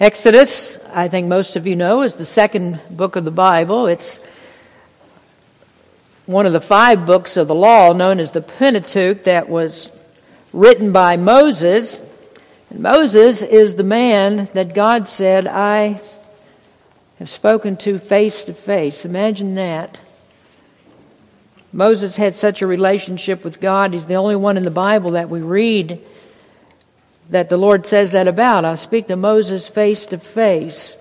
Exodus, I think most of you know, is the second book of the Bible. It's one of the five books of the law known as the Pentateuch that was written by Moses. And Moses is the man that God said, I have spoken to face to face. Imagine that. Moses had such a relationship with God. He's the only one in the Bible that we read that the Lord says that about. I'll speak to Moses face to face.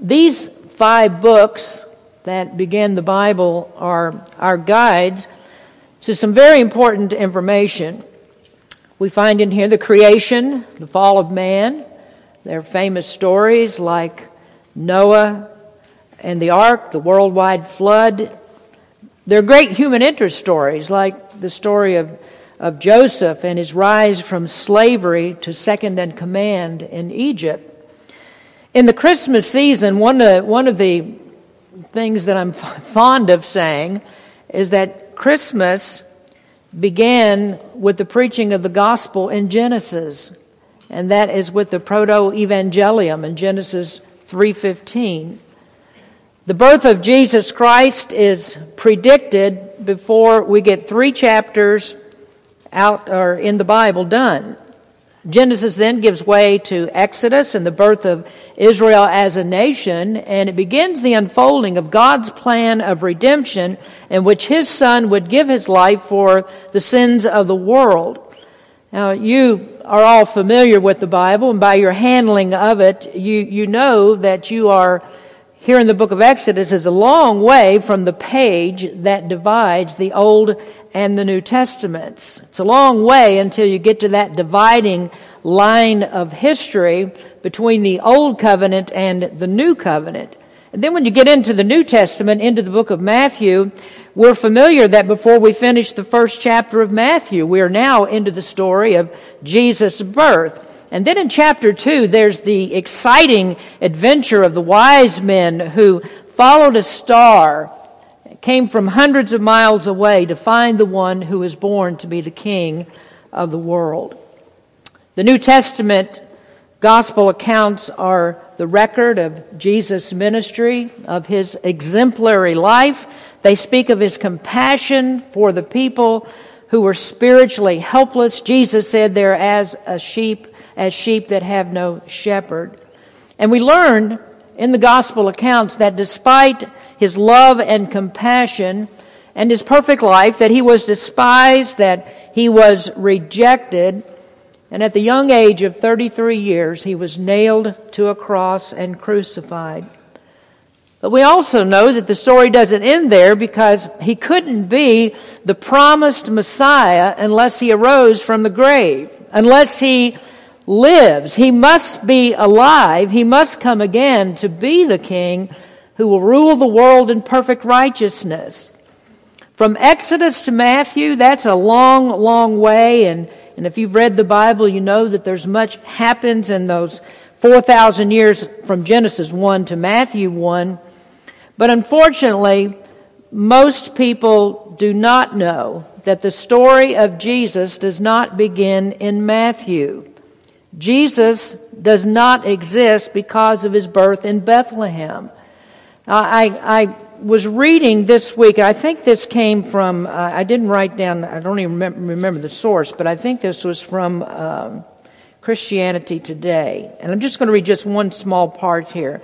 These five books that begin the Bible are our guides to some very important information. We find in here the creation, the fall of man. There are famous stories like Noah and the ark, the worldwide flood. There are great human interest stories like the story of of Joseph and his rise from slavery to second in command in Egypt. In the Christmas season, one of, one of the things that I'm fond of saying is that Christmas began with the preaching of the gospel in Genesis, and that is with the proto-evangelium in Genesis 3:15. The birth of Jesus Christ is predicted before we get 3 chapters out or in the Bible done. Genesis then gives way to Exodus and the birth of Israel as a nation, and it begins the unfolding of God's plan of redemption in which His Son would give His life for the sins of the world. Now, you are all familiar with the Bible, and by your handling of it, you, you know that you are here in the book of Exodus is a long way from the page that divides the Old and the New Testaments. It's a long way until you get to that dividing line of history between the Old Covenant and the New Covenant. And then when you get into the New Testament, into the book of Matthew, we're familiar that before we finish the first chapter of Matthew, we are now into the story of Jesus' birth. And then in chapter two, there's the exciting adventure of the wise men who followed a star came from hundreds of miles away to find the one who was born to be the king of the world. The New Testament gospel accounts are the record of Jesus' ministry, of his exemplary life. They speak of his compassion for the people who were spiritually helpless. Jesus said they're as a sheep, as sheep that have no shepherd. And we learn in the gospel accounts that despite his love and compassion and his perfect life, that he was despised, that he was rejected, and at the young age of 33 years, he was nailed to a cross and crucified. But we also know that the story doesn't end there because he couldn't be the promised Messiah unless he arose from the grave, unless he lives. He must be alive. He must come again to be the king who will rule the world in perfect righteousness. From Exodus to Matthew, that's a long, long way. And, and if you've read the Bible, you know that there's much happens in those 4,000 years from Genesis 1 to Matthew 1. But unfortunately, most people do not know that the story of Jesus does not begin in Matthew. Jesus does not exist because of his birth in Bethlehem. I, I was reading this week, I think this came from, uh, I didn't write down, I don't even remember, remember, the source, but I think this was from um, Christianity Today. And I'm just going to read just one small part here.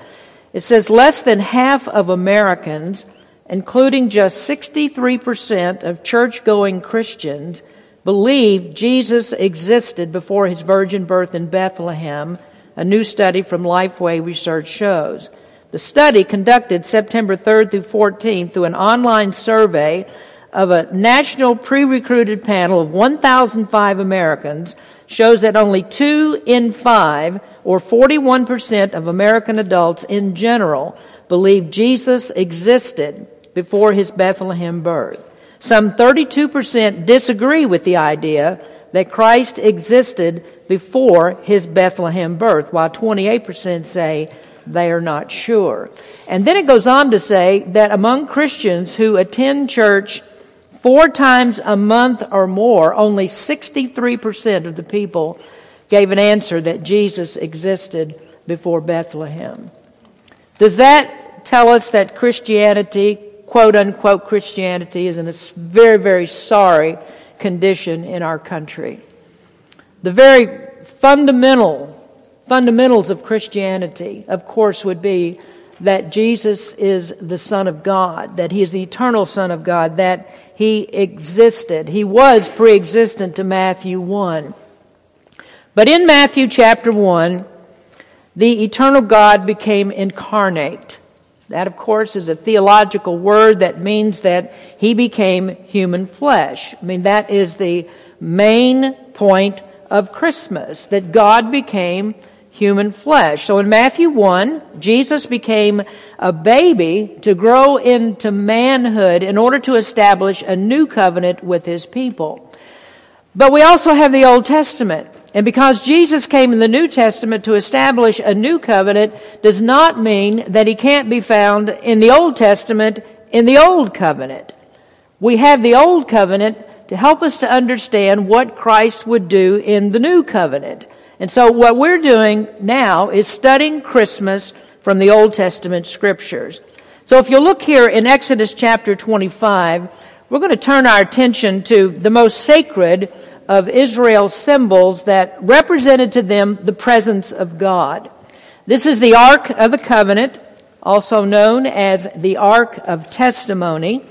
It says less than half of Americans, including just 63% of church going Christians, believe Jesus existed before his virgin birth in Bethlehem, a new study from Lifeway Research shows. The study conducted September 3rd through 14th through an online survey of a national pre-recruited panel of 1,005 Americans shows that only two in five, or 41% of American adults in general, believe Jesus existed before his Bethlehem birth. Some 32% disagree with the idea that Christ existed before his Bethlehem birth, while 28% say they are not sure. And then it goes on to say that among Christians who attend church four times a month or more, only 63% of the people gave an answer that Jesus existed before Bethlehem. Does that tell us that Christianity, quote unquote Christianity, is in a very, very sorry condition in our country? The very fundamental fundamentals of Christianity, of course, would be that Jesus is the Son of God, that He is the eternal Son of God, that He existed. He was pre existent to Matthew 1. But in Matthew chapter 1, the eternal God became incarnate. That, of course, is a theological word that means that He became human flesh. I mean, that is the main point of Christmas, that God became human flesh. So in Matthew 1, Jesus became a baby to grow into manhood in order to establish a new covenant with his people. But we also have the Old Testament. And because Jesus came in the New Testament to establish a new covenant does not mean that he can't be found in the Old Testament in the Old Covenant. We have the Old Covenant to help us to understand what Christ would do in the New Covenant. And so what we're doing now is studying Christmas from the Old Testament scriptures. So if you look here in Exodus chapter 25, we're going to turn our attention to the most sacred of Israel's symbols that represented to them the presence of God. This is the Ark of the Covenant, also known as the Ark of Testimony.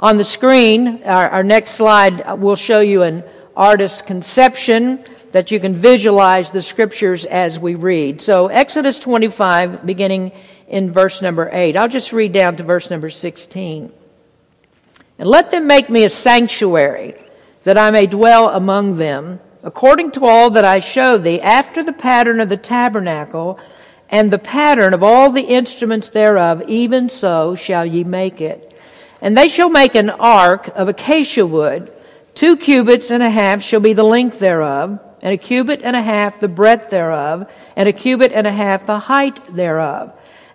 On the screen, our, our next slide will show you an artist's conception that you can visualize the scriptures as we read. So Exodus 25, beginning in verse number 8. I'll just read down to verse number 16. And let them make me a sanctuary, that I may dwell among them, according to all that I show thee, after the pattern of the tabernacle, and the pattern of all the instruments thereof, even so shall ye make it. And they shall make an ark of acacia wood, two cubits and a half shall be the length thereof, and a cubit and a half the breadth thereof, and a cubit and a half the height thereof.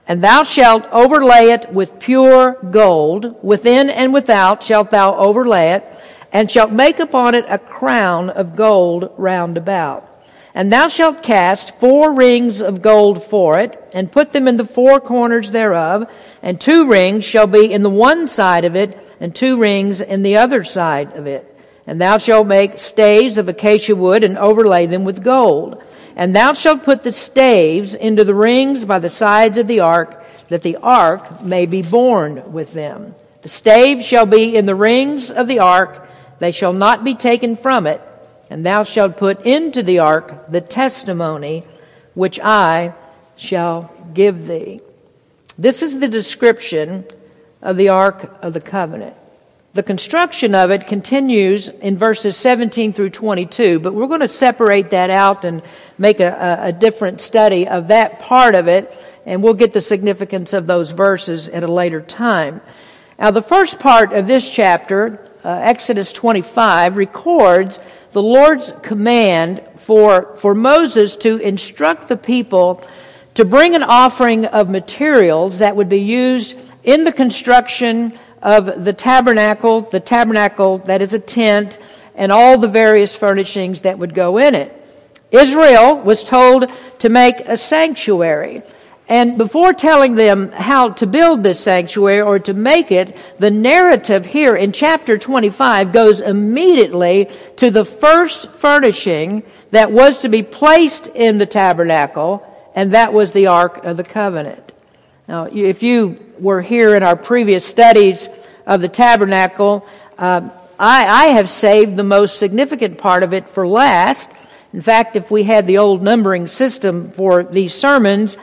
And thou shalt overlay it with pure gold, within and without shalt thou overlay it, and shalt make upon it a crown of gold round about. And thou shalt cast four rings of gold for it, and put them in the four corners thereof, and two rings shall be in the one side of it, and two rings in the other side of it. And thou shalt make staves of acacia wood and overlay them with gold. And thou shalt put the staves into the rings by the sides of the ark, that the ark may be borne with them. The staves shall be in the rings of the ark, they shall not be taken from it. And thou shalt put into the ark the testimony which I shall give thee. This is the description of the ark of the covenant. The construction of it continues in verses 17 through 22, but we're going to separate that out and make a, a, different study of that part of it, and we'll get the significance of those verses at a later time. Now, the first part of this chapter, uh, Exodus 25, records the Lord's command for, for Moses to instruct the people to bring an offering of materials that would be used in the construction of the tabernacle, the tabernacle that is a tent, and all the various furnishings that would go in it. Israel was told to make a sanctuary. And before telling them how to build this sanctuary or to make it, the narrative here in chapter 25 goes immediately to the first furnishing that was to be placed in the tabernacle, and that was the Ark of the Covenant. Now, if you were here in our previous studies of the tabernacle, uh, I, I have saved the most significant part of it for last. In fact, if we had the old numbering system for these sermons,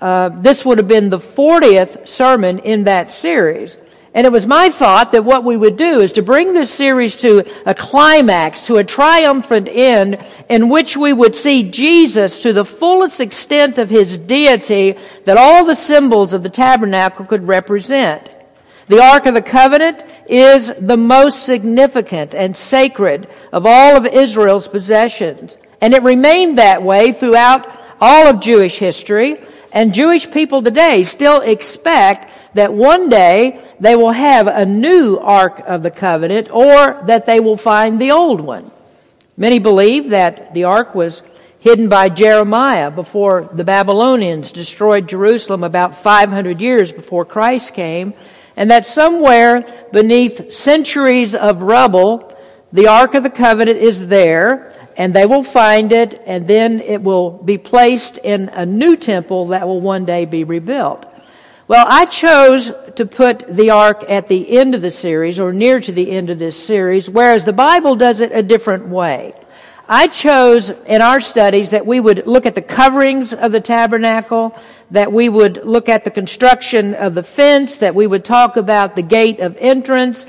uh, this would have been the 40th sermon in that series. And it was my thought that what we would do is to bring this series to a climax, to a triumphant end, in which we would see Jesus to the fullest extent of his deity that all the symbols of the tabernacle could represent. The Ark of the Covenant is the most significant and sacred of all of Israel's possessions. And it remained that way throughout all of Jewish history. And Jewish people today still expect that one day they will have a new Ark of the Covenant or that they will find the old one. Many believe that the Ark was hidden by Jeremiah before the Babylonians destroyed Jerusalem about 500 years before Christ came, and that somewhere beneath centuries of rubble, the Ark of the Covenant is there, and they will find it, and then it will be placed in a new temple that will one day be rebuilt. Well, I chose to put the ark at the end of the series or near to the end of this series, whereas the Bible does it a different way. I chose in our studies that we would look at the coverings of the tabernacle, that we would look at the construction of the fence, that we would talk about the gate of entrance,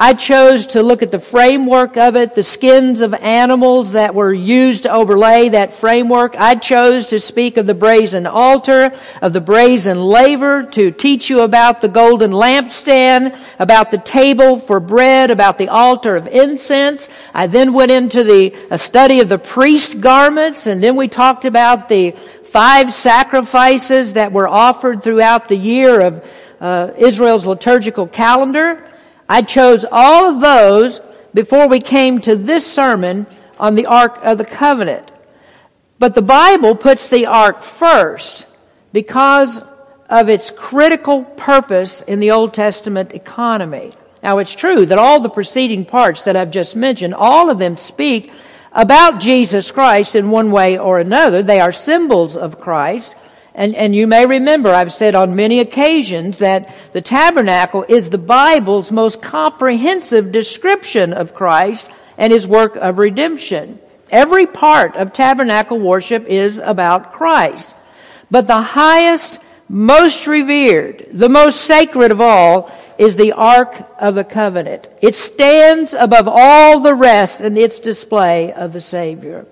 I chose to look at the framework of it, the skins of animals that were used to overlay that framework. I chose to speak of the brazen altar, of the brazen laver, to teach you about the golden lampstand, about the table for bread, about the altar of incense. I then went into the a study of the priest garments, and then we talked about the five sacrifices that were offered throughout the year of uh, Israel's liturgical calendar. I chose all of those before we came to this sermon on the Ark of the Covenant. But the Bible puts the Ark first because of its critical purpose in the Old Testament economy. Now it's true that all the preceding parts that I've just mentioned, all of them speak about Jesus Christ in one way or another. They are symbols of Christ. And, and you may remember, I've said on many occasions that the tabernacle is the Bible's most comprehensive description of Christ and his work of redemption. Every part of tabernacle worship is about Christ. But the highest, most revered, the most sacred of all is the Ark of the Covenant. It stands above all the rest in its display of the Savior.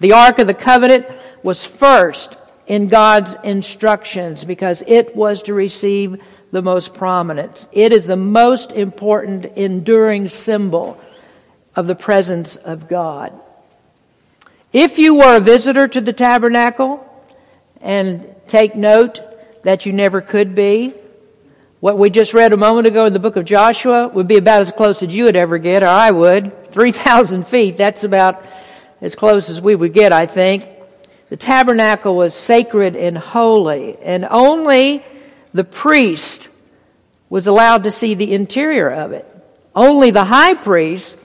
The Ark of the Covenant was first in God's instructions because it was to receive the most prominence. It is the most important enduring symbol of the presence of God. If you were a visitor to the tabernacle, and take note that you never could be, what we just read a moment ago in the book of Joshua would be about as close as you would ever get, or I would. 3,000 feet, that's about as close as we would get, I think. The tabernacle was sacred and holy, and only the priest was allowed to see the interior of it. Only the high priest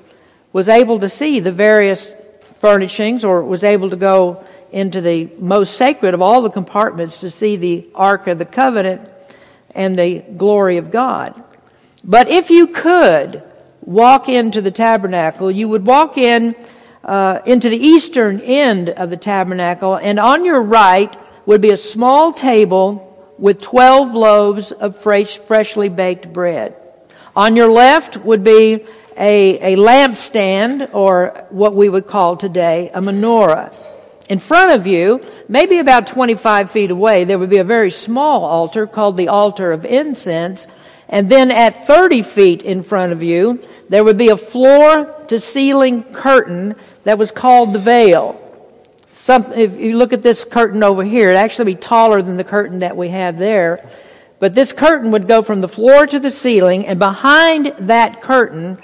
was able to see the various furnishings or was able to go into the most sacred of all the compartments to see the Ark of the Covenant and the glory of God. But if you could walk into the tabernacle, you would walk in uh, into the eastern end of the tabernacle, and on your right would be a small table with 12 loaves of fresh, freshly baked bread. On your left would be a, a lampstand, or what we would call today a menorah. In front of you, maybe about 25 feet away, there would be a very small altar called the altar of incense. And then at 30 feet in front of you, there would be a floor to ceiling curtain that was called the veil. Some, if you look at this curtain over here, it'd actually be taller than the curtain that we have there. But this curtain would go from the floor to the ceiling, and behind that curtain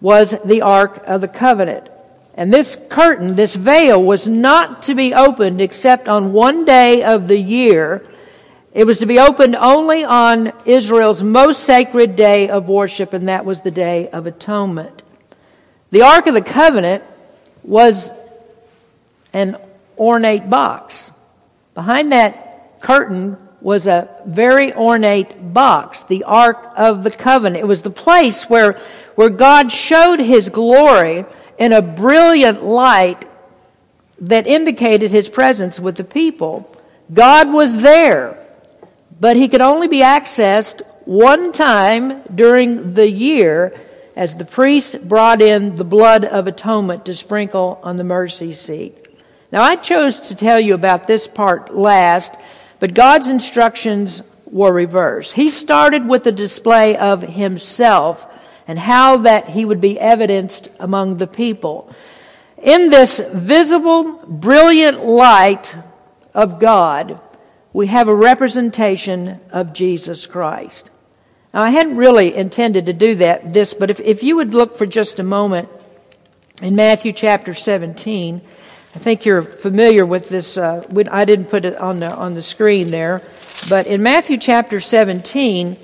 was the Ark of the Covenant. And this curtain, this veil, was not to be opened except on one day of the year. It was to be opened only on Israel's most sacred day of worship, and that was the Day of Atonement. The Ark of the Covenant was an ornate box. Behind that curtain was a very ornate box, the Ark of the Covenant. It was the place where, where God showed His glory in a brilliant light that indicated His presence with the people. God was there, but He could only be accessed one time during the year as the priest brought in the blood of atonement to sprinkle on the mercy seat. Now I chose to tell you about this part last, but God's instructions were reversed. He started with a display of himself and how that he would be evidenced among the people. In this visible, brilliant light of God, we have a representation of Jesus Christ. Now, I hadn't really intended to do that, this, but if, if you would look for just a moment in Matthew chapter 17, I think you're familiar with this. Uh, I didn't put it on the, on the screen there, but in Matthew chapter 17,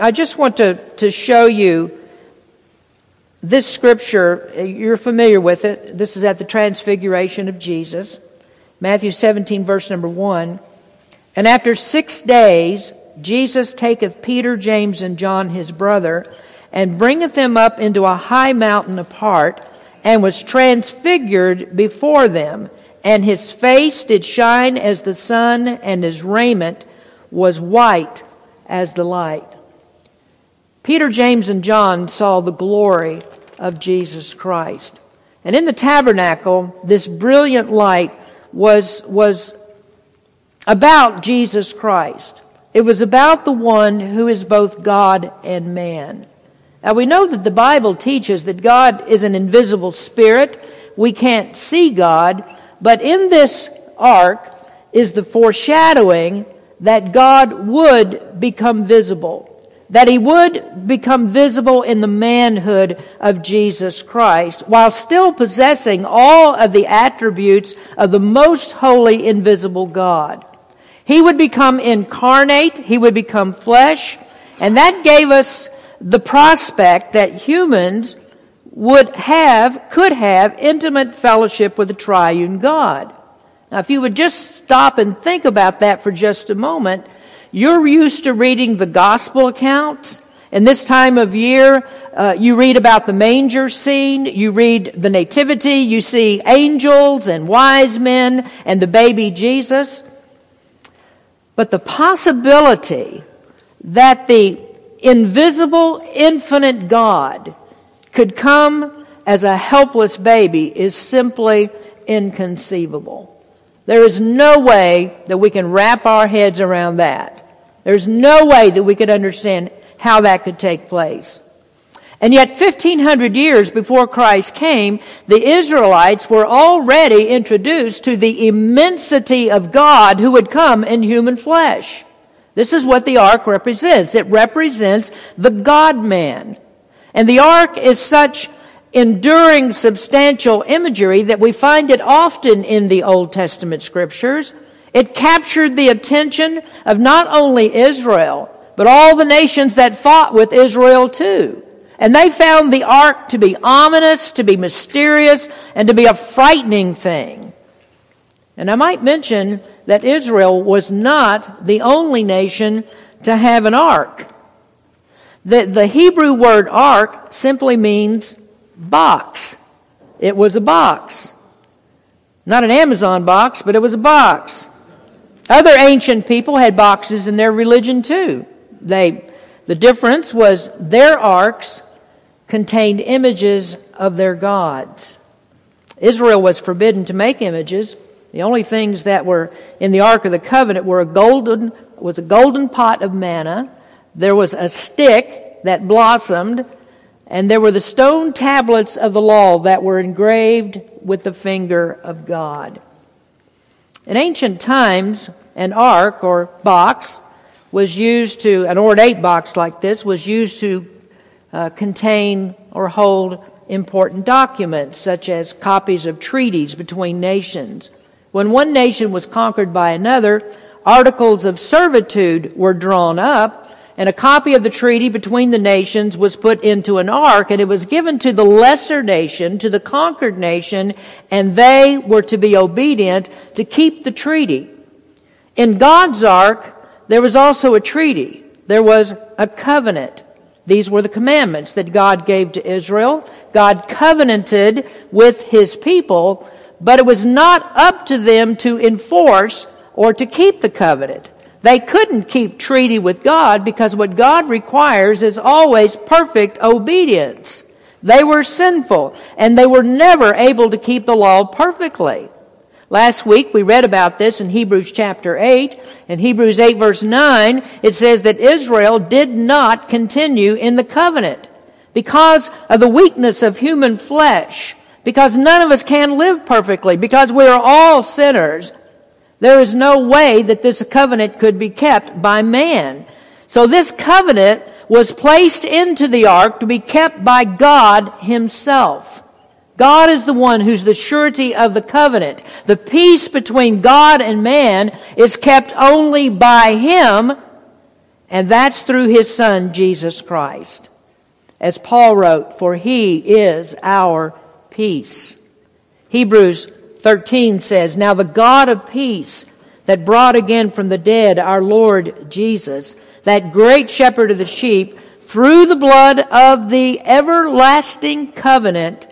I just want to, to show you this scripture. You're familiar with it. This is at the transfiguration of Jesus. Matthew 17, verse number 1. And after six days, Jesus taketh Peter, James, and John his brother, and bringeth them up into a high mountain apart, and was transfigured before them. And his face did shine as the sun, and his raiment was white as the light. Peter, James, and John saw the glory of Jesus Christ. And in the tabernacle, this brilliant light was, was about Jesus Christ. It was about the one who is both God and man. Now we know that the Bible teaches that God is an invisible spirit. We can't see God, but in this ark is the foreshadowing that God would become visible. That he would become visible in the manhood of Jesus Christ while still possessing all of the attributes of the most holy invisible God. He would become incarnate. He would become flesh. And that gave us the prospect that humans would have, could have intimate fellowship with the triune God. Now, if you would just stop and think about that for just a moment, you're used to reading the gospel accounts. And this time of year, uh, you read about the manger scene, you read the nativity, you see angels and wise men and the baby Jesus. But the possibility that the invisible, infinite God could come as a helpless baby is simply inconceivable. There is no way that we can wrap our heads around that. There's no way that we could understand how that could take place. And yet 1500 years before Christ came, the Israelites were already introduced to the immensity of God who would come in human flesh. This is what the ark represents. It represents the God-man. And the ark is such enduring substantial imagery that we find it often in the Old Testament scriptures. It captured the attention of not only Israel, but all the nations that fought with Israel too. And they found the ark to be ominous, to be mysterious, and to be a frightening thing. And I might mention that Israel was not the only nation to have an ark. The, the Hebrew word ark simply means box. It was a box. Not an Amazon box, but it was a box. Other ancient people had boxes in their religion too. They, the difference was their arks contained images of their gods. Israel was forbidden to make images. The only things that were in the Ark of the Covenant were a golden, was a golden pot of manna. There was a stick that blossomed, and there were the stone tablets of the law that were engraved with the finger of God. In ancient times, an ark or box was used to, an ornate box like this was used to uh, contain or hold important documents, such as copies of treaties between nations. When one nation was conquered by another, articles of servitude were drawn up, and a copy of the treaty between the nations was put into an ark, and it was given to the lesser nation, to the conquered nation, and they were to be obedient to keep the treaty. In God's ark, there was also a treaty. There was a covenant. These were the commandments that God gave to Israel. God covenanted with his people, but it was not up to them to enforce or to keep the covenant. They couldn't keep treaty with God because what God requires is always perfect obedience. They were sinful and they were never able to keep the law perfectly. Last week we read about this in Hebrews chapter 8. In Hebrews 8 verse 9, it says that Israel did not continue in the covenant because of the weakness of human flesh, because none of us can live perfectly, because we are all sinners. There is no way that this covenant could be kept by man. So this covenant was placed into the ark to be kept by God himself. God is the one who's the surety of the covenant. The peace between God and man is kept only by Him, and that's through His Son, Jesus Christ. As Paul wrote, for He is our peace. Hebrews 13 says, Now the God of peace that brought again from the dead our Lord Jesus, that great shepherd of the sheep, through the blood of the everlasting covenant,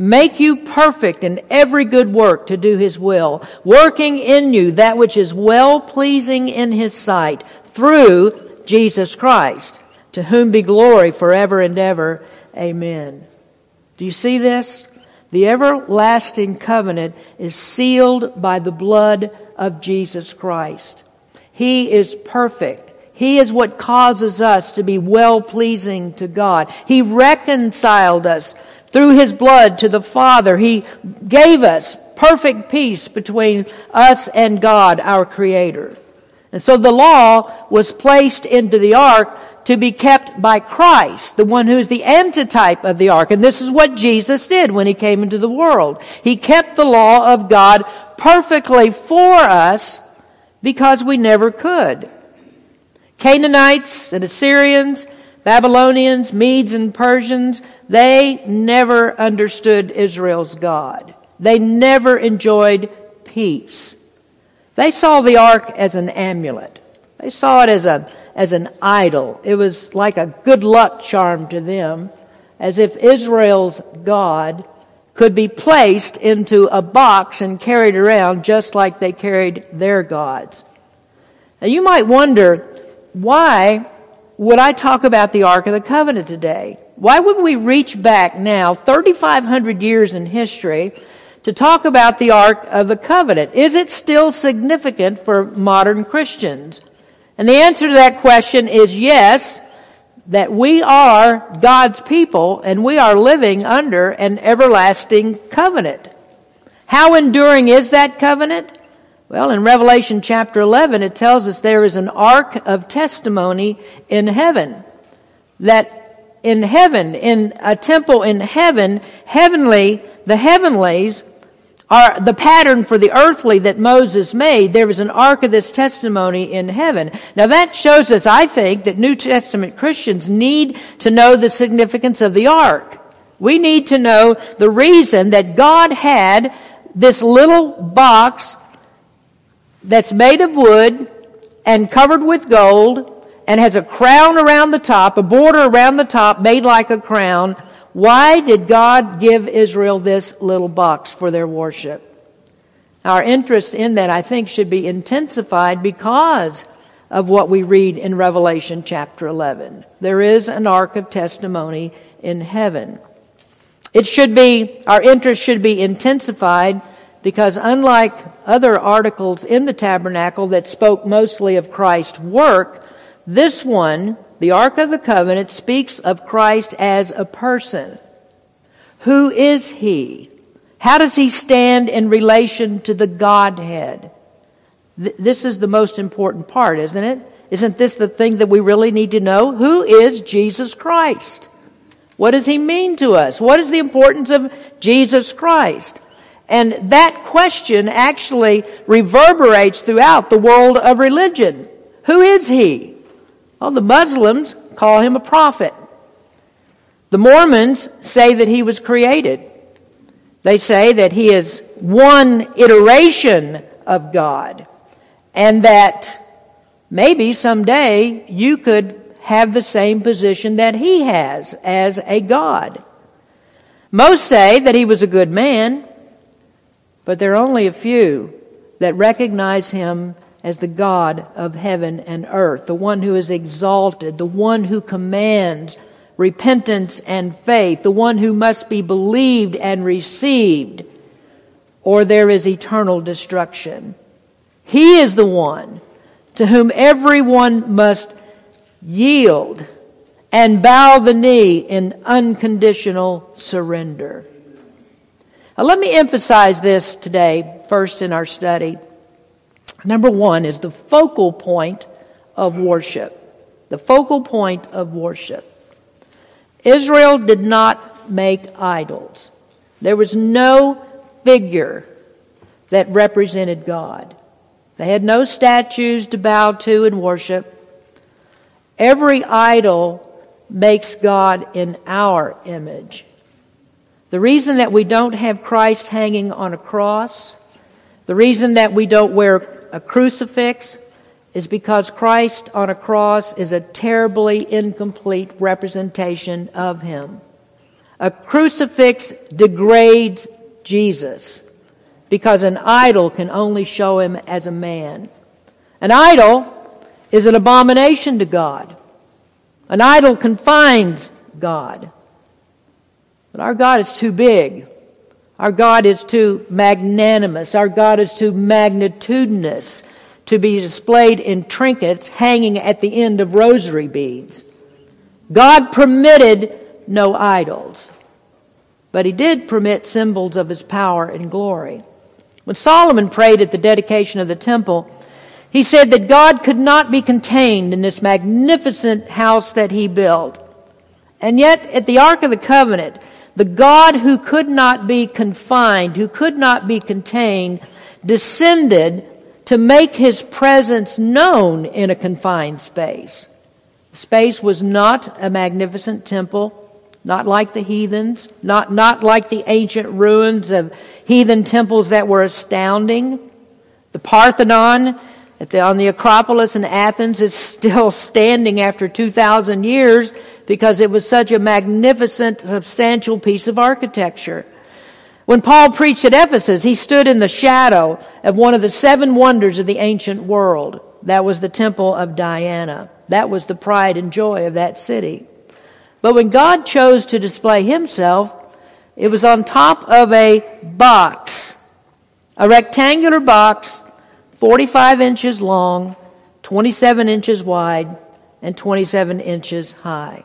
make you perfect in every good work to do his will, working in you that which is well pleasing in his sight, through Jesus Christ, to whom be glory forever and ever. Amen. Do you see this? The everlasting covenant is sealed by the blood of Jesus Christ. He is perfect. He is what causes us to be well pleasing to God. He reconciled us through His blood to the Father. He gave us perfect peace between us and God, our Creator. And so the law was placed into the ark to be kept by Christ, the one who's the antitype of the ark. And this is what Jesus did when he came into the world. He kept the law of God perfectly for us because we never could. Canaanites and Assyrians, Babylonians, Medes and Persians, they never understood Israel's God. They never enjoyed peace. They saw the ark as an amulet. They saw it as a as an idol. It was like a good luck charm to them, as if Israel's God could be placed into a box and carried around just like they carried their gods. Now you might wonder, why would I talk about the Ark of the Covenant today? Why would we reach back now, 3,500 years in history, to talk about the Ark of the Covenant? Is it still significant for modern Christians? And the answer to that question is yes, that we are God's people and we are living under an everlasting covenant. How enduring is that covenant? Well, in Revelation chapter 11, it tells us there is an ark of testimony in heaven. That in heaven, in a temple in heaven, heavenly, the heavenlies are the pattern for the earthly that Moses made. There was an ark of this testimony in heaven. Now that shows us, I think, that New Testament Christians need to know the significance of the ark. We need to know the reason that God had this little box that's made of wood and covered with gold and has a crown around the top, a border around the top made like a crown why did God give Israel this little box for their worship? Our interest in that, I think, should be intensified because of what we read in Revelation chapter 11. There is an ark of testimony in heaven. It should be, our interest should be intensified because unlike other articles in the tabernacle that spoke mostly of Christ's work, this one the Ark of the Covenant speaks of Christ as a person. Who is he? How does he stand in relation to the Godhead? Th- this is the most important part, isn't it? Isn't this the thing that we really need to know? Who is Jesus Christ? What does he mean to us? What is the importance of Jesus Christ? And that question actually reverberates throughout the world of religion. Who is he? Well, the Muslims call him a prophet. The Mormons say that he was created. They say that he is one iteration of God and that maybe someday you could have the same position that he has as a God. Most say that he was a good man, but there are only a few that recognize him as the God of heaven and earth, the one who is exalted, the one who commands repentance and faith, the one who must be believed and received, or there is eternal destruction. He is the one to whom everyone must yield and bow the knee in unconditional surrender. Now, let me emphasize this today, first in our study. Number one is the focal point of worship. The focal point of worship. Israel did not make idols. There was no figure that represented God. They had no statues to bow to and worship. Every idol makes God in our image. The reason that we don't have Christ hanging on a cross, the reason that we don't wear a crucifix, is because Christ on a cross is a terribly incomplete representation of Him. A crucifix degrades Jesus because an idol can only show Him as a man. An idol is an abomination to God. An idol confines God. But our God is too big. Our God is too magnanimous. Our God is too magnitudinous to be displayed in trinkets hanging at the end of rosary beads. God permitted no idols, but he did permit symbols of his power and glory. When Solomon prayed at the dedication of the temple, he said that God could not be contained in this magnificent house that he built. And yet, at the Ark of the Covenant, the God who could not be confined, who could not be contained, descended to make his presence known in a confined space. Space was not a magnificent temple, not like the heathens, not, not like the ancient ruins of heathen temples that were astounding. The Parthenon the, on the Acropolis in Athens is still standing after 2,000 years because it was such a magnificent, substantial piece of architecture. When Paul preached at Ephesus, he stood in the shadow of one of the seven wonders of the ancient world. That was the temple of Diana. That was the pride and joy of that city. But when God chose to display himself, it was on top of a box, a rectangular box, 45 inches long, 27 inches wide, and 27 inches high.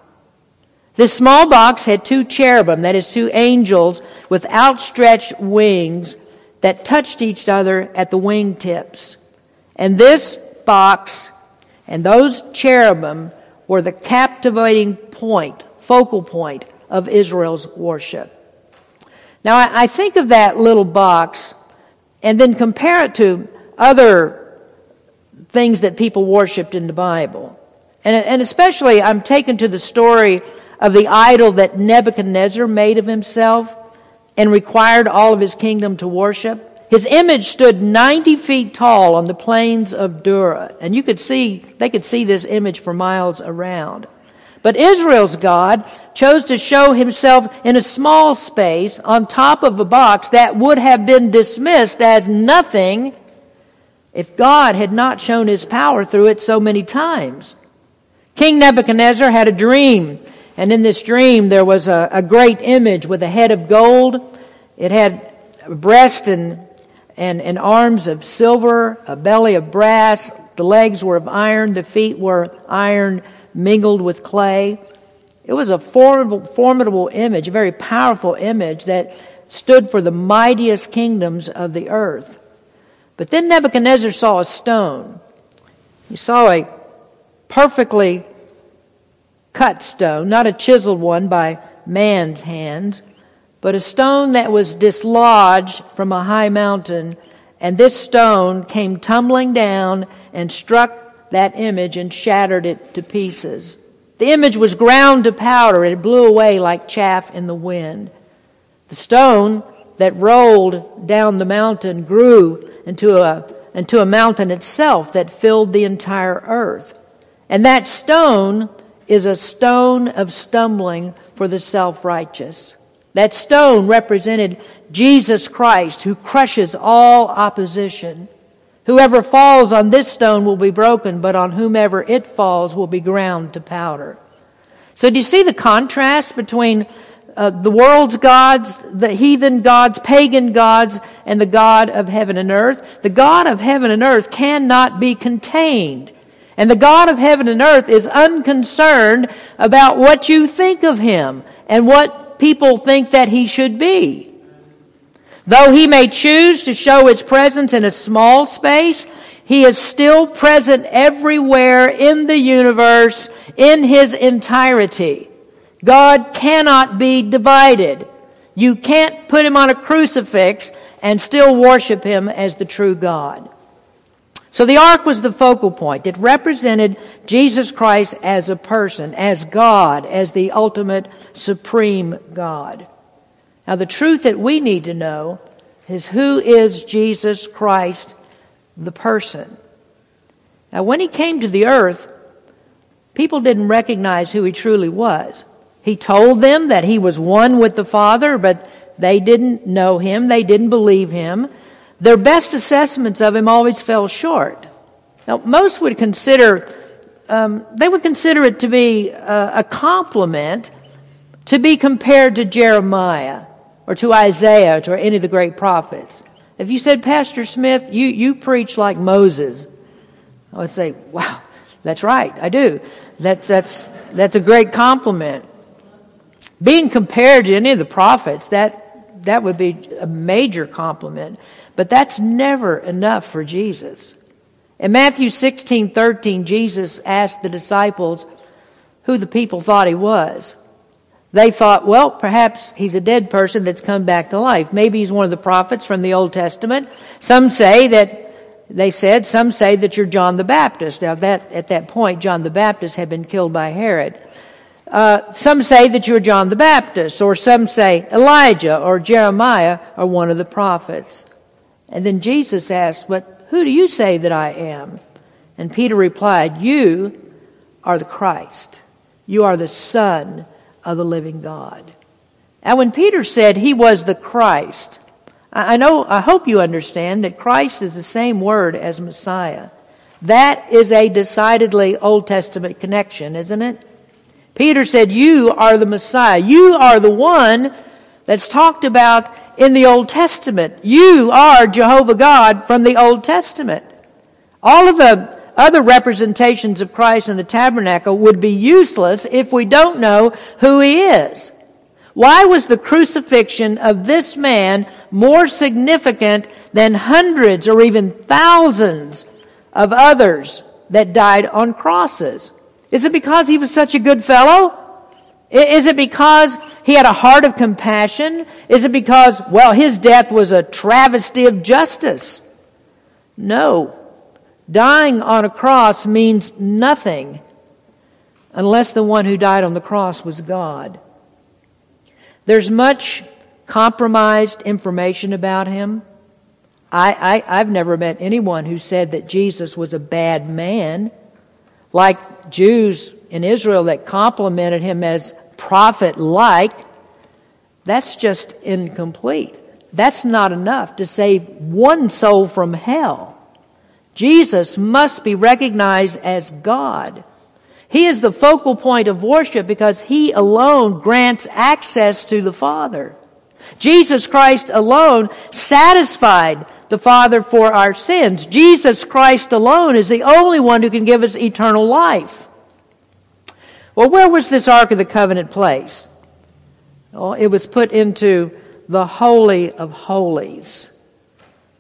This small box had two cherubim, that is, two angels with outstretched wings that touched each other at the wingtips. And this box and those cherubim were the captivating point, focal point of Israel's worship. Now, I think of that little box and then compare it to other things that people worshiped in the Bible. And, and especially, I'm taken to the story of the idol that Nebuchadnezzar made of himself and required all of his kingdom to worship. His image stood 90 feet tall on the plains of Dura, and you could see, they could see this image for miles around. But Israel's God chose to show himself in a small space on top of a box that would have been dismissed as nothing if God had not shown his power through it so many times. King Nebuchadnezzar had a dream and in this dream, there was a, a great image with a head of gold. It had a breast and, and, and arms of silver, a belly of brass. The legs were of iron. The feet were iron mingled with clay. It was a formidable, formidable image, a very powerful image that stood for the mightiest kingdoms of the earth. But then Nebuchadnezzar saw a stone. He saw a perfectly cut stone, not a chiseled one by man's hands, but a stone that was dislodged from a high mountain, and this stone came tumbling down and struck that image and shattered it to pieces. The image was ground to powder it blew away like chaff in the wind. The stone that rolled down the mountain grew into a, into a mountain itself that filled the entire earth. And that stone is a stone of stumbling for the self-righteous. That stone represented Jesus Christ who crushes all opposition. Whoever falls on this stone will be broken, but on whomever it falls will be ground to powder. So do you see the contrast between uh, the world's gods, the heathen gods, pagan gods, and the God of heaven and earth? The God of heaven and earth cannot be contained. And the God of heaven and earth is unconcerned about what you think of him and what people think that he should be. Though he may choose to show his presence in a small space, he is still present everywhere in the universe in his entirety. God cannot be divided. You can't put him on a crucifix and still worship him as the true God. So the ark was the focal point. It represented Jesus Christ as a person, as God, as the ultimate supreme God. Now the truth that we need to know is who is Jesus Christ, the person. Now when he came to the earth, people didn't recognize who he truly was. He told them that he was one with the Father, but they didn't know him. They didn't believe him their best assessments of him always fell short. Now, most would consider, um, they would consider it to be a, a compliment to be compared to Jeremiah or to Isaiah or any of the great prophets. If you said, Pastor Smith, you, you preach like Moses, I would say, wow, that's right, I do. That's, that's, that's a great compliment. Being compared to any of the prophets, that, that would be a major compliment. But that's never enough for Jesus. In Matthew 16, 13, Jesus asked the disciples who the people thought he was. They thought, well, perhaps he's a dead person that's come back to life. Maybe he's one of the prophets from the Old Testament. Some say that, they said, some say that you're John the Baptist. Now that, at that point, John the Baptist had been killed by Herod. Uh, some say that you're John the Baptist, or some say Elijah or Jeremiah or one of the prophets. And then Jesus asked, But who do you say that I am? And Peter replied, You are the Christ. You are the Son of the living God. And when Peter said he was the Christ, I know, I hope you understand that Christ is the same word as Messiah. That is a decidedly Old Testament connection, isn't it? Peter said, You are the Messiah. You are the one that's talked about in the Old Testament. You are Jehovah God from the Old Testament. All of the other representations of Christ in the tabernacle would be useless if we don't know who he is. Why was the crucifixion of this man more significant than hundreds or even thousands of others that died on crosses? Is it because he was such a good fellow? Is it because he had a heart of compassion? Is it because, well, his death was a travesty of justice? No. Dying on a cross means nothing unless the one who died on the cross was God. There's much compromised information about him. I, I, have never met anyone who said that Jesus was a bad man, like Jews in Israel that complimented him as prophet like, that's just incomplete. That's not enough to save one soul from hell. Jesus must be recognized as God. He is the focal point of worship because He alone grants access to the Father. Jesus Christ alone satisfied the Father for our sins. Jesus Christ alone is the only one who can give us eternal life. Well, where was this Ark of the Covenant placed? Well, it was put into the Holy of Holies,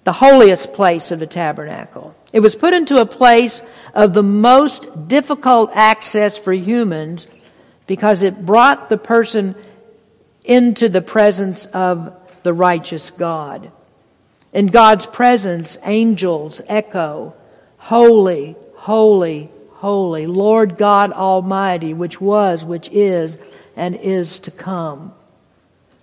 the holiest place of the tabernacle. It was put into a place of the most difficult access for humans because it brought the person into the presence of the righteous God. In God's presence, angels echo, Holy, holy, holy, Lord God Almighty, which was, which is, and is to come.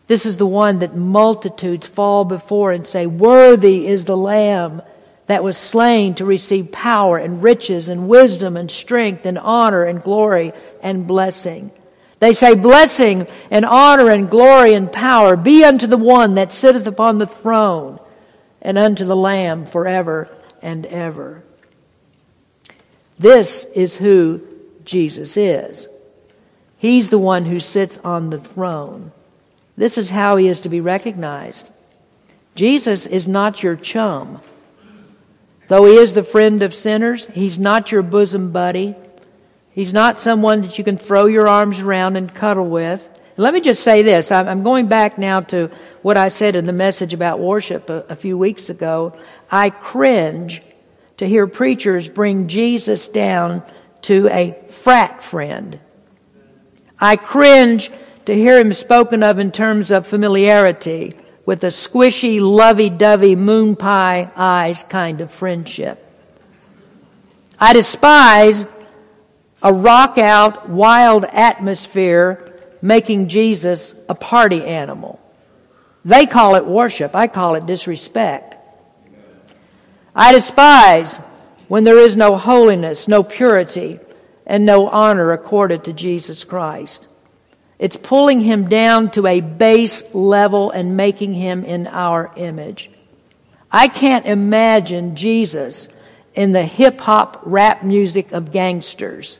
This is the one that multitudes fall before and say, Worthy is the Lamb that was slain to receive power and riches and wisdom and strength and honor and glory and blessing. They say, Blessing and honor and glory and power be unto the one that sitteth upon the throne and unto the Lamb forever and ever. This is who Jesus is. He's the one who sits on the throne. This is how he is to be recognized. Jesus is not your chum. Though he is the friend of sinners, he's not your bosom buddy. He's not someone that you can throw your arms around and cuddle with. Let me just say this. I'm going back now to what I said in the message about worship a, few weeks ago. I cringe to hear preachers bring Jesus down to a frat friend. I cringe to hear him spoken of in terms of familiarity with a squishy, lovey-dovey, moon pie eyes kind of friendship. I despise a rock out, wild atmosphere making Jesus a party animal. They call it worship. I call it disrespect. I despise when there is no holiness, no purity, and no honor accorded to Jesus Christ. It's pulling him down to a base level and making him in our image. I can't imagine Jesus in the hip hop rap music of gangsters.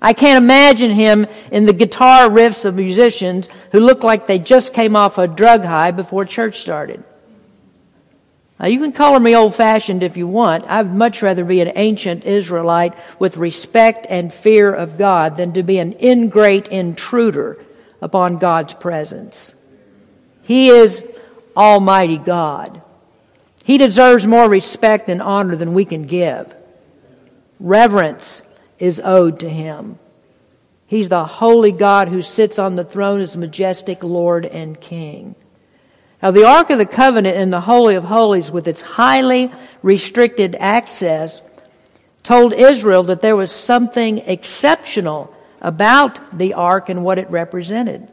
I can't imagine him in the guitar riffs of musicians who look like they just came off a drug high before church started. Now, you can call me old fashioned if you want. I'd much rather be an ancient Israelite with respect and fear of God than to be an ingrate intruder upon God's presence. He is Almighty God. He deserves more respect and honor than we can give. Reverence is owed to him. He's the holy God who sits on the throne as majestic Lord and King. Now, the Ark of the Covenant in the Holy of Holies, with its highly restricted access, told Israel that there was something exceptional about the Ark and what it represented.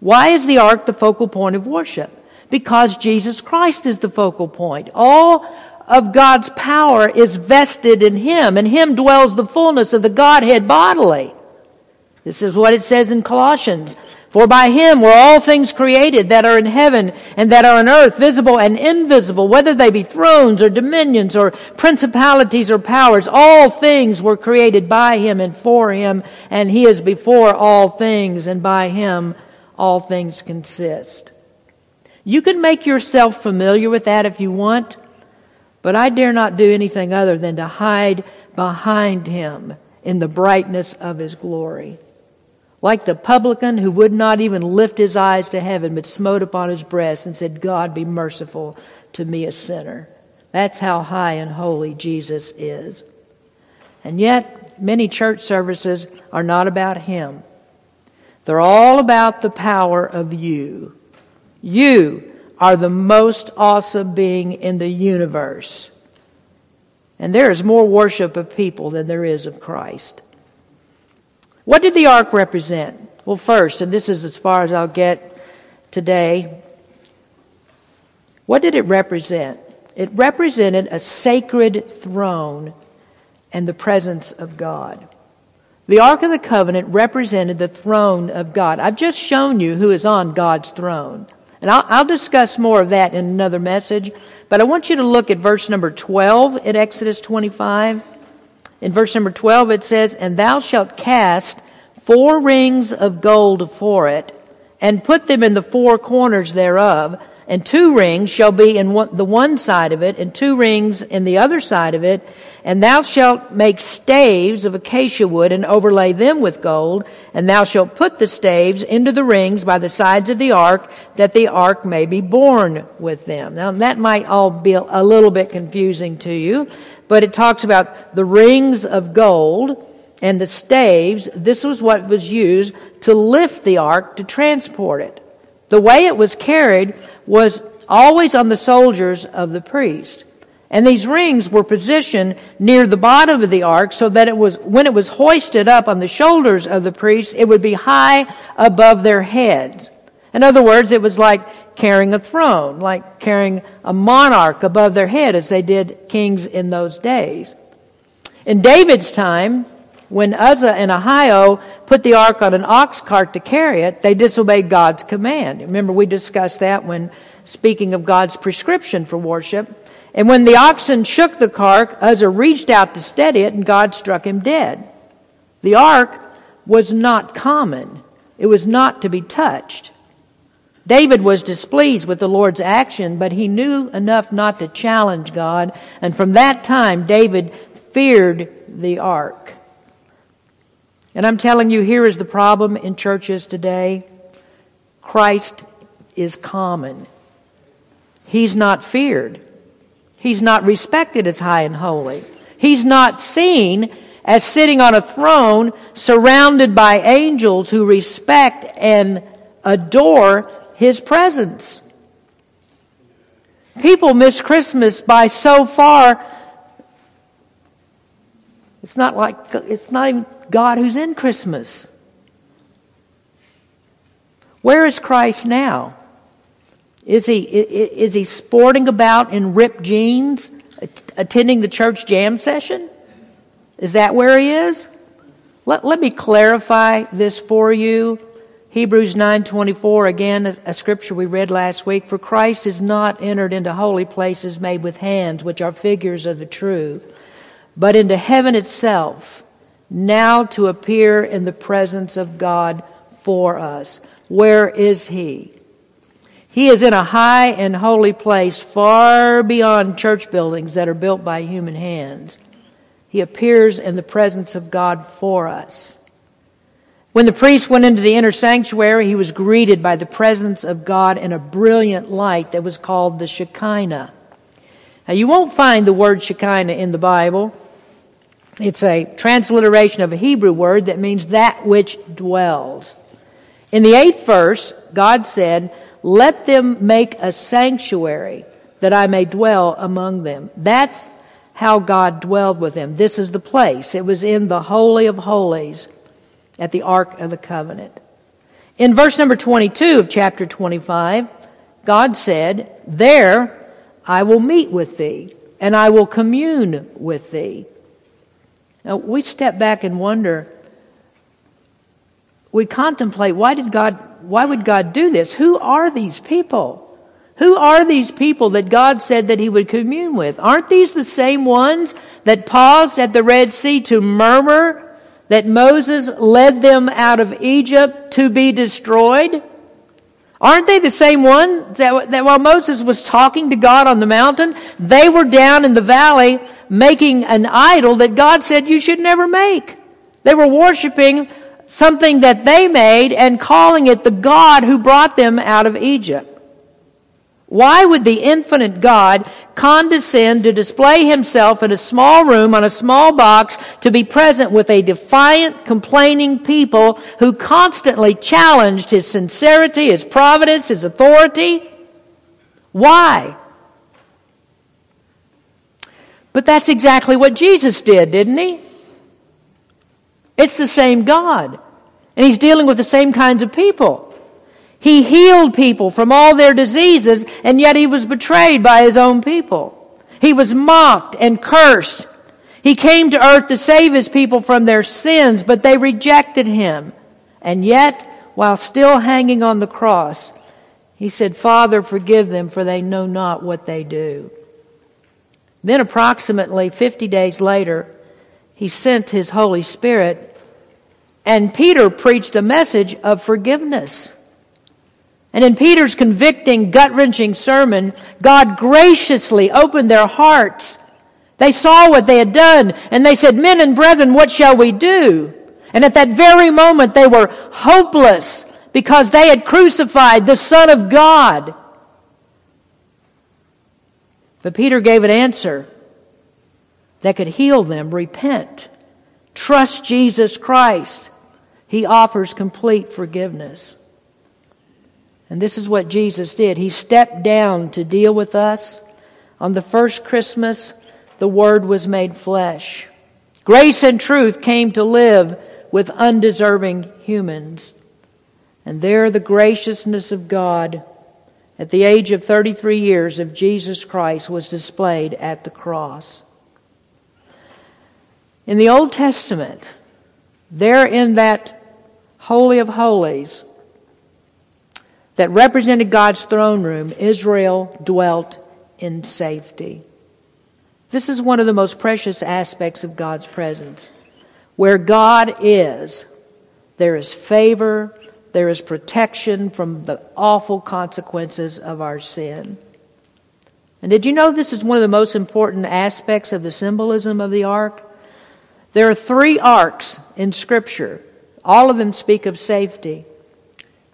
Why is the Ark the focal point of worship? Because Jesus Christ is the focal point. All of God's power is vested in Him, and Him dwells the fullness of the Godhead bodily. This is what it says in Colossians. For by him were all things created that are in heaven and that are on earth, visible and invisible, whether they be thrones or dominions or principalities or powers. All things were created by him and for him, and he is before all things, and by him all things consist. You can make yourself familiar with that if you want, but I dare not do anything other than to hide behind him in the brightness of his glory like the publican who would not even lift his eyes to heaven but smote upon his breast and said, God be merciful to me, a sinner. That's how high and holy Jesus is. And yet, many church services are not about him. They're all about the power of you. You are the most awesome being in the universe. And there is more worship of people than there is of Christ. What did the ark represent? Well, first, and this is as far as I'll get today, what did it represent? It represented a sacred throne and the presence of God. The Ark of the Covenant represented the throne of God. I've just shown you who is on God's throne. And I'll, I'll, discuss more of that in another message. But I want you to look at verse number 12 in Exodus 25. In verse number 12, it says, And thou shalt cast four rings of gold for it, and put them in the four corners thereof, and two rings shall be in one, the one side of it, and two rings in the other side of it. And thou shalt make staves of acacia wood, and overlay them with gold, and thou shalt put the staves into the rings by the sides of the ark, that the ark may be borne with them. Now that might all be a little bit confusing to you but it talks about the rings of gold and the staves. This was what was used to lift the ark to transport it. The way it was carried was always on the soldiers of the priest. And these rings were positioned near the bottom of the ark so that it was, when it was hoisted up on the shoulders of the priests, it would be high above their heads. In other words, it was like carrying a throne, like carrying a monarch above their head as they did kings in those days. In David's time, when Uzzah and Ahio put the ark on an ox cart to carry it, they disobeyed God's command. Remember, we discussed that when speaking of God's prescription for worship. And when the oxen shook the ark, Uzzah reached out to steady it, and God struck him dead. The ark was not common. It was not to be touched. David was displeased with the Lord's action, but he knew enough not to challenge God, and from that time David feared the ark. And I'm telling you, here is the problem in churches today. Christ is common. He's not feared. He's not respected as high and holy. He's not seen as sitting on a throne surrounded by angels who respect and adore his presence. People miss Christmas by so far. It's not like, it's not even God who's in Christmas. Where is Christ now? Is he, is he sporting about in ripped jeans, attending the church jam session? Is that where he is? Let, let me clarify this for you. Hebrews 9:24 again a, scripture we read last week. For Christ is not entered into holy places made with hands which are figures of the true but into heaven itself now to appear in the presence of God for us. Where is he? He is in a high and holy place far beyond church buildings that are built by human hands. He appears in the presence of God for us when the priest went into the inner sanctuary, he was greeted by the presence of God in a brilliant light that was called the Shekinah. Now, you won't find the word Shekinah in the Bible. It's a transliteration of a Hebrew word that means that which dwells. In the eighth verse, God said, Let them make a sanctuary that I may dwell among them. That's how God dwelled with them. This is the place. It was in the Holy of Holies at the Ark of the Covenant. In verse number 22 of chapter 25, God said, There I will meet with thee, and I will commune with thee. Now, we step back and wonder, we contemplate, why did God, why would God do this? Who are these people? Who are these people that God said that He would commune with? Aren't these the same ones that paused at the Red Sea to murmur that Moses led them out of Egypt to be destroyed? Aren't they the same one that, that while Moses was talking to God on the mountain, they were down in the valley making an idol that God said you should never make? They were worshiping something that they made and calling it the God who brought them out of Egypt. Why would the infinite God condescend to display himself in a small room on a small box to be present with a defiant, complaining people who constantly challenged his sincerity, his providence, his authority? Why? But that's exactly what Jesus did, didn't he? It's the same God. And he's dealing with the same kinds of people. He healed people from all their diseases, and yet he was betrayed by his own people. He was mocked and cursed. He came to earth to save his people from their sins, but they rejected him. And yet, while still hanging on the cross, he said, Father, forgive them, for they know not what they do. Then, approximately 50 days later, he sent his Holy Spirit, and Peter preached a message of forgiveness. And in Peter's convicting, gut wrenching sermon, God graciously opened their hearts. They saw what they had done and they said, Men and brethren, what shall we do? And at that very moment, they were hopeless because they had crucified the Son of God. But Peter gave an answer that could heal them. Repent. Trust Jesus Christ. He offers complete forgiveness. And this is what Jesus did. He stepped down to deal with us. On the first Christmas, the Word was made flesh. Grace and truth came to live with undeserving humans. And there the graciousness of God at the age of 33 years of Jesus Christ was displayed at the cross. In the Old Testament, there in that Holy of Holies, that represented God's throne room, Israel dwelt in safety. This is one of the most precious aspects of God's presence. Where God is, there is favor, there is protection from the awful consequences of our sin. And did you know this is one of the most important aspects of the symbolism of the ark? There are three arks in Scripture. All of them speak of safety.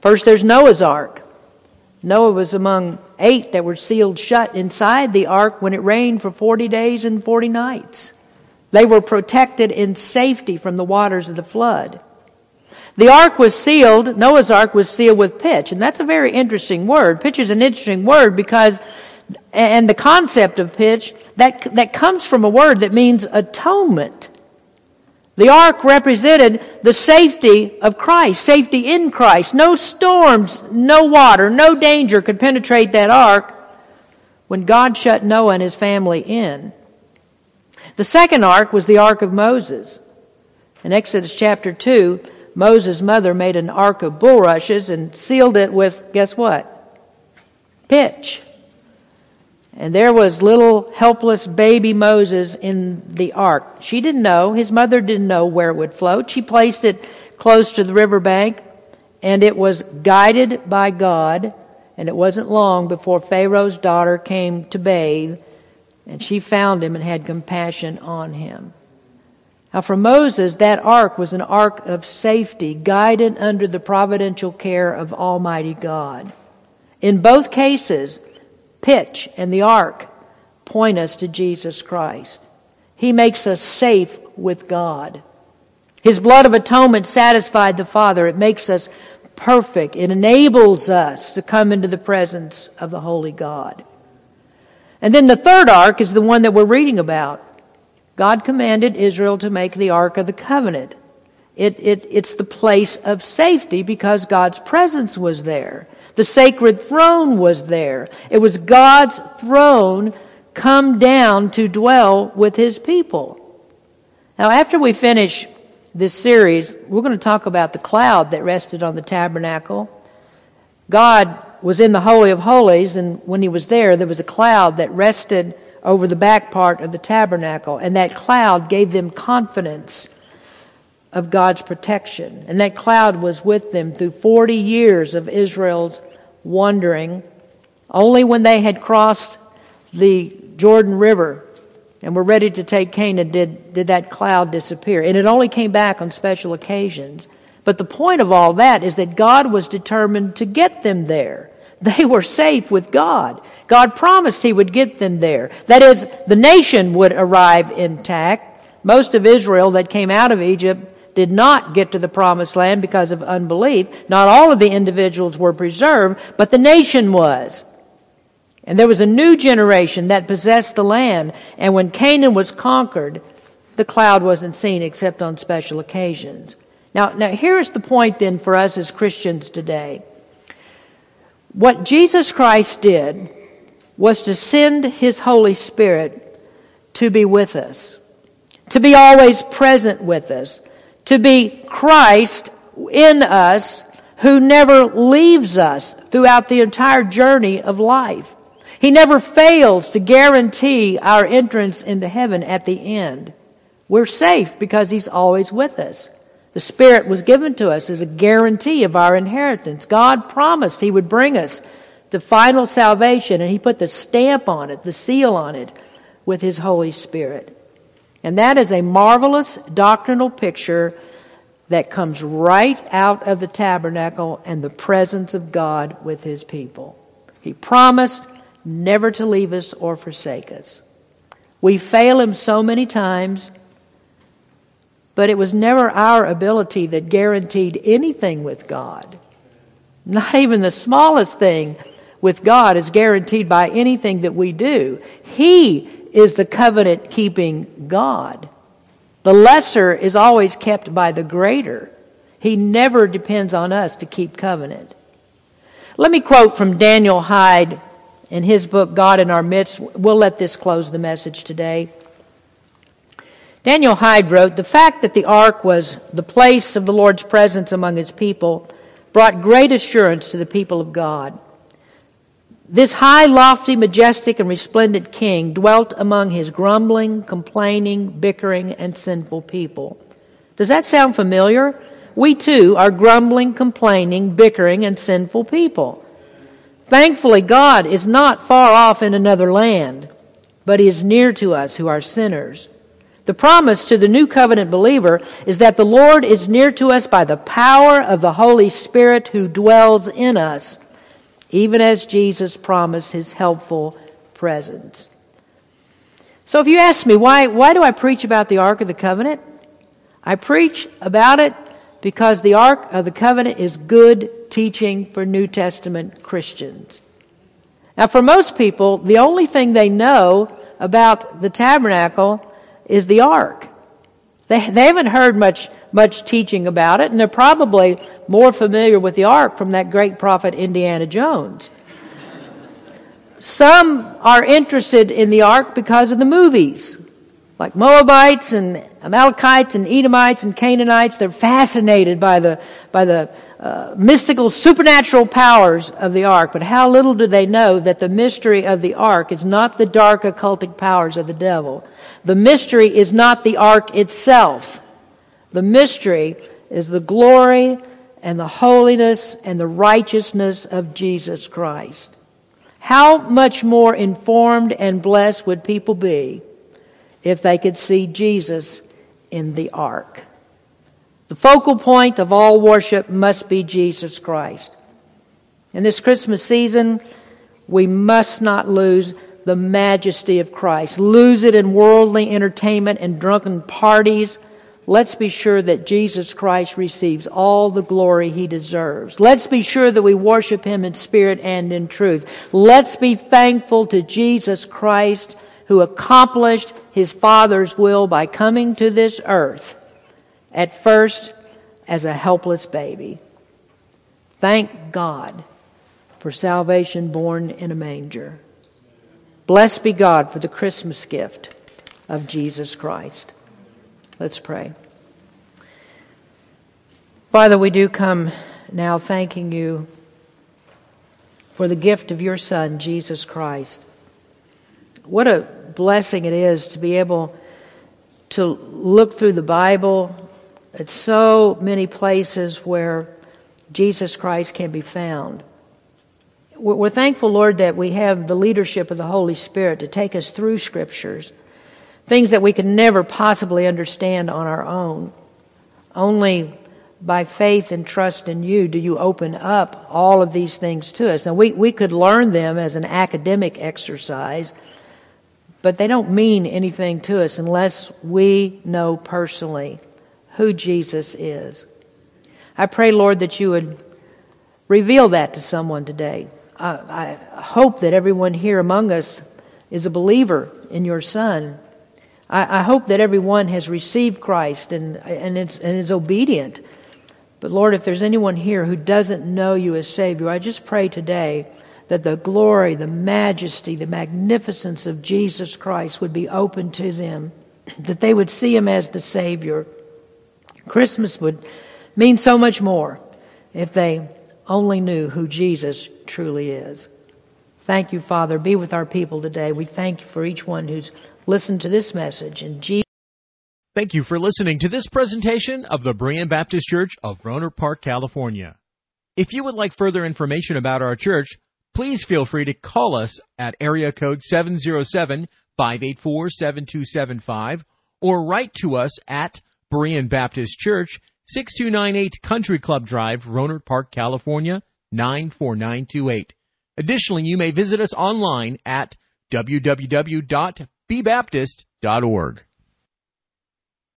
First, there's Noah's ark. Noah was among eight that were sealed shut inside the ark when it rained for 40 days and 40 nights. They were protected in safety from the waters of the flood. The ark was sealed, Noah's ark was sealed with pitch, and that's a very interesting word. Pitch is an interesting word because, and the concept of pitch, that, that comes from a word that means atonement. The ark represented the safety of Christ, safety in Christ. No storms, no water, no danger could penetrate that ark when God shut Noah and his family in. The second ark was the ark of Moses. In Exodus chapter 2, Moses' mother made an ark of bulrushes and sealed it with, guess what? Pitch. And there was little helpless baby Moses in the ark. She didn't know, his mother didn't know where it would float. She placed it close to the riverbank, and it was guided by God. And it wasn't long before Pharaoh's daughter came to bathe, and she found him and had compassion on him. Now, for Moses, that ark was an ark of safety, guided under the providential care of Almighty God. In both cases, pitch and the ark point us to Jesus Christ. He makes us safe with God. His blood of atonement satisfied the Father. It makes us perfect. It enables us to come into the presence of the Holy God. And then the third ark is the one that we're reading about. God commanded Israel to make the Ark of the Covenant. It, it, it's the place of safety because God's presence was there. The sacred throne was there. It was God's throne come down to dwell with his people. Now, after we finish this series, we're going to talk about the cloud that rested on the tabernacle. God was in the Holy of Holies, and when he was there, there was a cloud that rested over the back part of the tabernacle, and that cloud gave them confidence of God's protection. And that cloud was with them through 40 years of Israel's wandering. Only when they had crossed the Jordan River and were ready to take Canaan did, did that cloud disappear. And it only came back on special occasions. But the point of all that is that God was determined to get them there. They were safe with God. God promised He would get them there. That is, the nation would arrive intact. Most of Israel that came out of Egypt did not get to the promised land because of unbelief. Not all of the individuals were preserved, but the nation was. And there was a new generation that possessed the land. And when Canaan was conquered, the cloud wasn't seen except on special occasions. Now, now here's the point then for us as Christians today. What Jesus Christ did was to send His Holy Spirit to be with us, to be always present with us, to be Christ in us who never leaves us throughout the entire journey of life. He never fails to guarantee our entrance into heaven at the end. We're safe because He's always with us. The Spirit was given to us as a guarantee of our inheritance. God promised He would bring us the final salvation, and he put the stamp on it, the seal on it, with his Holy Spirit. And that is a marvelous doctrinal picture that comes right out of the tabernacle and the presence of God with his people. He promised never to leave us or forsake us. We fail him so many times, but it was never our ability that guaranteed anything with God. Not even the smallest thing with God is guaranteed by anything that we do. He is the covenant keeping God. The lesser is always kept by the greater. He never depends on us to keep covenant. Let me quote from Daniel Hyde in his book, God in Our Midst. We'll let this close the message today. Daniel Hyde wrote, The fact that the ark was the place of the Lord's presence among his people brought great assurance to the people of God. This high, lofty, majestic, and resplendent king dwelt among his grumbling, complaining, bickering, and sinful people. Does that sound familiar? We too are grumbling, complaining, bickering, and sinful people. Thankfully, God is not far off in another land, but He is near to us who are sinners. The promise to the new covenant believer is that the Lord is near to us by the power of the Holy Spirit who dwells in us even as Jesus promised his helpful presence. So if you ask me, why, why do I preach about the Ark of the Covenant? I preach about it because the Ark of the Covenant is good teaching for New Testament Christians. Now, for most people, the only thing they know about the tabernacle is the Ark. They, they haven't heard much much teaching about it, and they're probably more familiar with the ark from that great prophet Indiana Jones. Some are interested in the ark because of the movies, like Moabites and Amalekites and Edomites and Canaanites. They're fascinated by the, by the uh, mystical, supernatural powers of the ark. But how little do they know that the mystery of the ark is not the dark occultic powers of the devil. The mystery is not the ark itself. The mystery is the glory and the holiness and the righteousness of Jesus Christ. How much more informed and blessed would people be if they could see Jesus in the ark? The focal point of all worship must be Jesus Christ. In this Christmas season, we must not lose the majesty of Christ, lose it in worldly entertainment and drunken parties let's be sure that Jesus Christ receives all the glory he deserves. Let's be sure that we worship him in spirit and in truth. Let's be thankful to Jesus Christ who accomplished his Father's will by coming to this earth at first as a helpless baby. Thank God for salvation born in a manger. Blessed be God for the Christmas gift of Jesus Christ. Let's pray. Father, we do come now thanking you for the gift of your Son, Jesus Christ. What a blessing it is to be able to look through the Bible at so many places where Jesus Christ can be found. We're thankful, Lord, that we have the leadership of the Holy Spirit to take us through scriptures things that we can never possibly understand on our own. Only by faith and trust in you do you open up all of these things to us. Now, we, we could learn them as an academic exercise, but they don't mean anything to us unless we know personally who Jesus is. I pray, Lord, that you would reveal that to someone today. I, I hope that everyone here among us is a believer in your Son I, hope that everyone has received Christ and, and, and is obedient. But Lord, if there's anyone here who doesn't know you as Savior, I just pray today that the glory, the majesty, the magnificence of Jesus Christ would be open to them, that they would see Him as the Savior. Christmas would mean so much more if they only knew who Jesus truly is. Thank you, Father. Be with our people today. We thank you for each one who's listened to this message in Jesus. Thank you for listening to this presentation of the Berean Baptist Church of Rohnert Park, California. If you would like further information about our church, please feel free to call us at area code 707-584-7275 or write to us at Berean Baptist Church, 6298 Country Club Drive, Rohnert Park, California, 94928. Additionally, you may visit us online at www baptist.org.